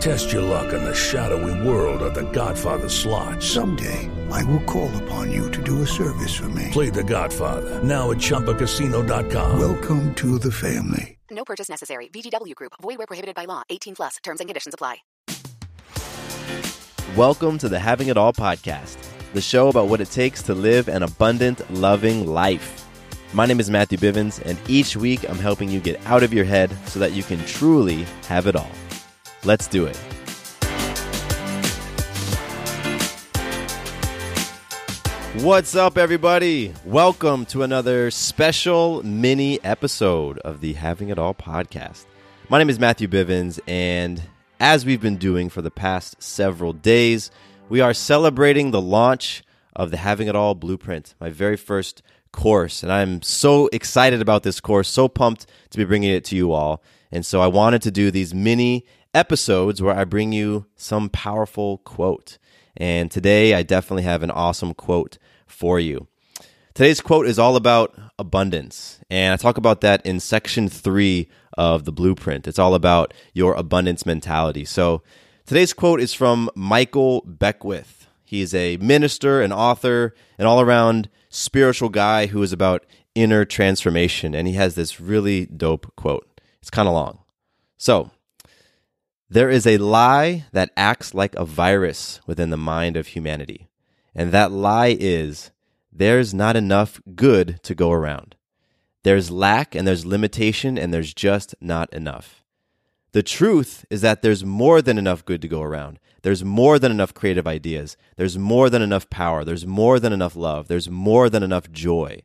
Test your luck in the shadowy world of The Godfather slot. Someday, I will call upon you to do a service for me. Play The Godfather now at ChumbaCasino.com. Welcome to the family. No purchase necessary. VGW Group. Void where prohibited by law. 18 plus. Terms and conditions apply. Welcome to the Having It All podcast, the show about what it takes to live an abundant, loving life. My name is Matthew Bivens, and each week I'm helping you get out of your head so that you can truly have it all. Let's do it. What's up, everybody? Welcome to another special mini episode of the Having It All podcast. My name is Matthew Bivens, and as we've been doing for the past several days, we are celebrating the launch of the Having It All Blueprint, my very first course. And I'm so excited about this course, so pumped to be bringing it to you all. And so I wanted to do these mini episodes where I bring you some powerful quote. And today I definitely have an awesome quote for you. Today's quote is all about abundance. And I talk about that in section three of the blueprint. It's all about your abundance mentality. So today's quote is from Michael Beckwith. He's a minister, an author, an all around spiritual guy who is about inner transformation. And he has this really dope quote. It's kind of long. So there is a lie that acts like a virus within the mind of humanity. And that lie is there's not enough good to go around. There's lack and there's limitation and there's just not enough. The truth is that there's more than enough good to go around. There's more than enough creative ideas. There's more than enough power. There's more than enough love. There's more than enough joy.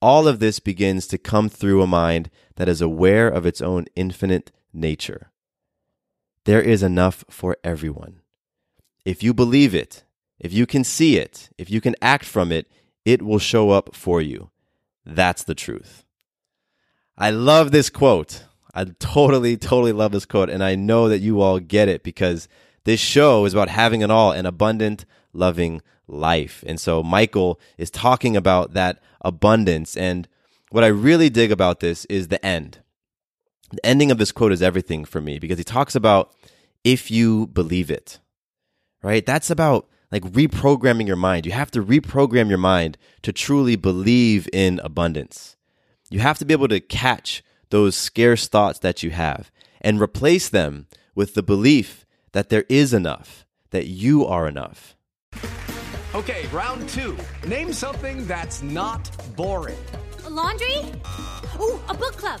All of this begins to come through a mind that is aware of its own infinite nature. There is enough for everyone. If you believe it, if you can see it, if you can act from it, it will show up for you. That's the truth. I love this quote. I totally, totally love this quote. And I know that you all get it because this show is about having it all an abundant, loving life. And so Michael is talking about that abundance. And what I really dig about this is the end. The ending of this quote is everything for me because he talks about if you believe it, right? That's about like reprogramming your mind. You have to reprogram your mind to truly believe in abundance. You have to be able to catch those scarce thoughts that you have and replace them with the belief that there is enough, that you are enough. Okay, round two. Name something that's not boring. A laundry? Ooh, a book club.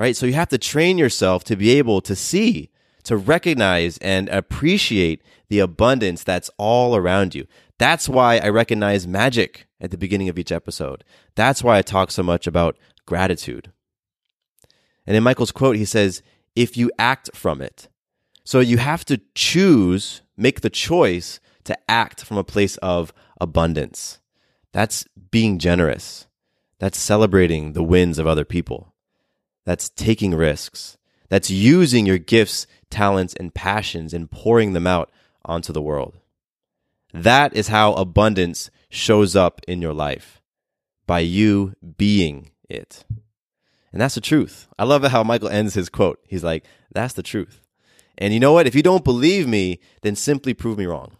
right? So you have to train yourself to be able to see to recognize and appreciate the abundance that's all around you. That's why I recognize magic at the beginning of each episode. That's why I talk so much about gratitude. And in Michael's quote, he says, if you act from it. So you have to choose, make the choice to act from a place of abundance. That's being generous. That's celebrating the wins of other people. That's taking risks. That's using your gifts, talents, and passions and pouring them out onto the world. That is how abundance shows up in your life by you being it. And that's the truth. I love how Michael ends his quote. He's like, that's the truth. And you know what? If you don't believe me, then simply prove me wrong.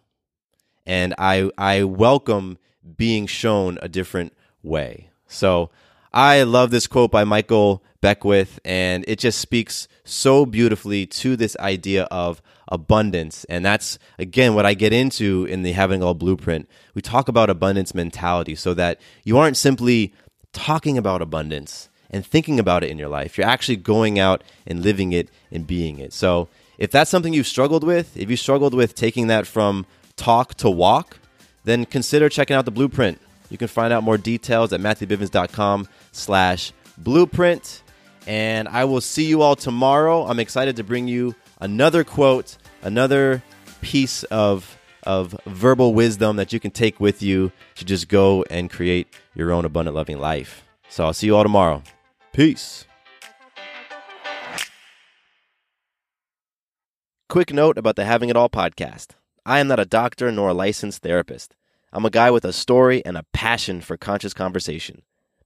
And I, I welcome being shown a different way. So I love this quote by Michael Beckwith, and it just speaks so beautifully to this idea of abundance. And that's, again, what I get into in the Having All Blueprint. We talk about abundance mentality so that you aren't simply talking about abundance and thinking about it in your life. You're actually going out and living it and being it. So if that's something you've struggled with, if you struggled with taking that from talk to walk, then consider checking out the blueprint. You can find out more details at matthewbivens.com slash blueprint. And I will see you all tomorrow. I'm excited to bring you another quote, another piece of of verbal wisdom that you can take with you to just go and create your own abundant loving life. So I'll see you all tomorrow. Peace. Quick note about the Having It All podcast. I am not a doctor nor a licensed therapist. I'm a guy with a story and a passion for conscious conversation.